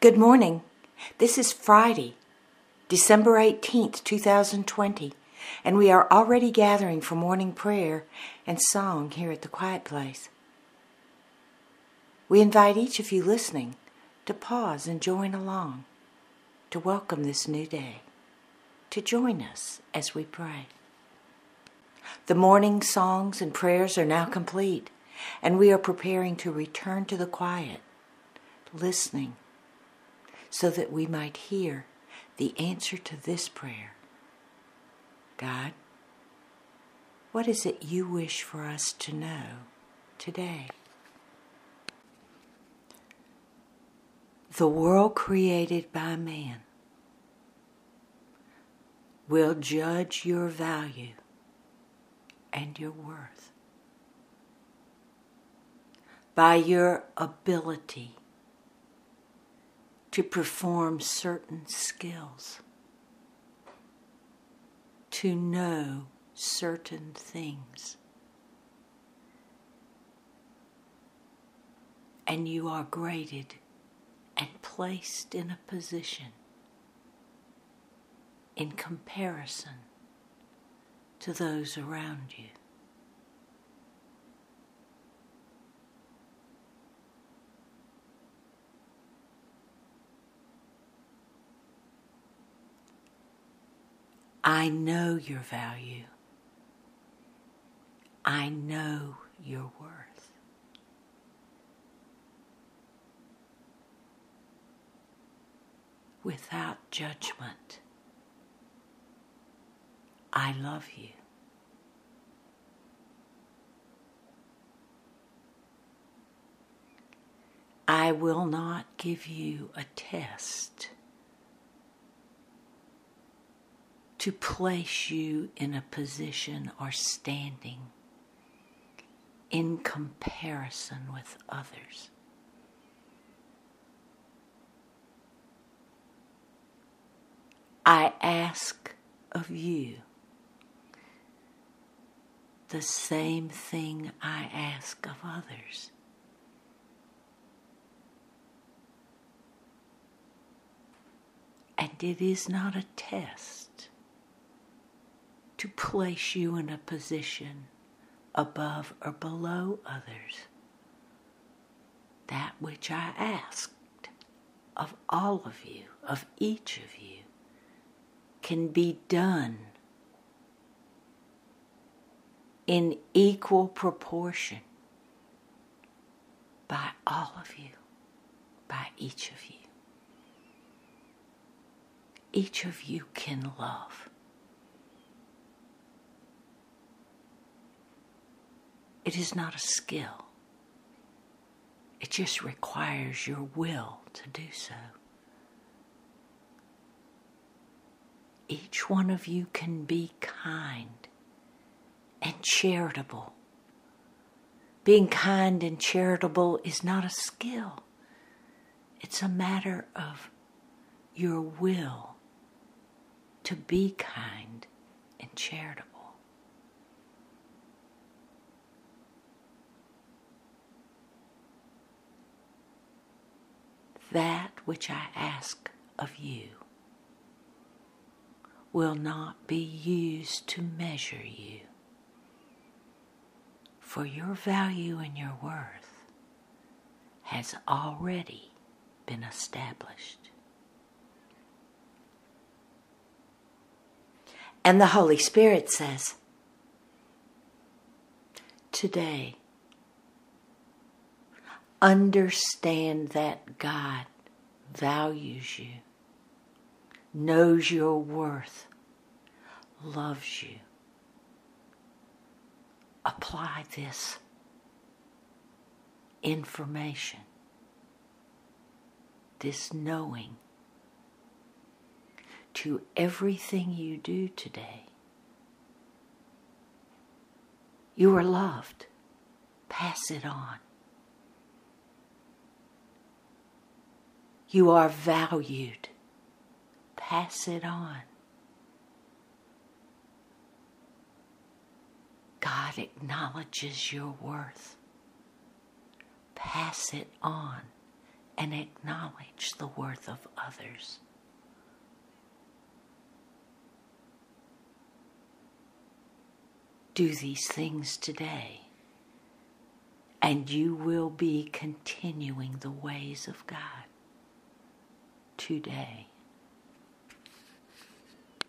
Good morning. This is Friday, December 18th, 2020, and we are already gathering for morning prayer and song here at the Quiet Place. We invite each of you listening to pause and join along, to welcome this new day, to join us as we pray. The morning songs and prayers are now complete, and we are preparing to return to the quiet, listening so that we might hear the answer to this prayer God, what is it you wish for us to know today? The world created by man will judge your value and your worth by your ability to perform certain skills, to know certain things. And you are graded and placed in a position in comparison to those around you. I know your value. I know your worth. Without judgment, I love you. I will not give you a test to place you in a position or standing in comparison with others. I ask of you the same thing I ask of others. And it is not a test to place you in a position above or below others. That which I asked of all of you, of each of you, can be done in equal proportion by all of you, by each of you. Each of you can love. It is not a skill. It just requires your will to do so. Each one of you can be kind and charitable. Being kind and charitable is not a skill, it's a matter of your will to be kind and charitable. That which I ask of you will not be used to measure you. For your value and your worth has already been established. And the Holy Spirit says, Today, understand that God values you, knows your worth, loves you. Apply this information, this knowing, to everything you do today. You are loved. Pass it on. You are valued. Pass it on. God acknowledges your worth. Pass it on and acknowledge the worth of others. Do these things today, and you will be continuing the ways of God today.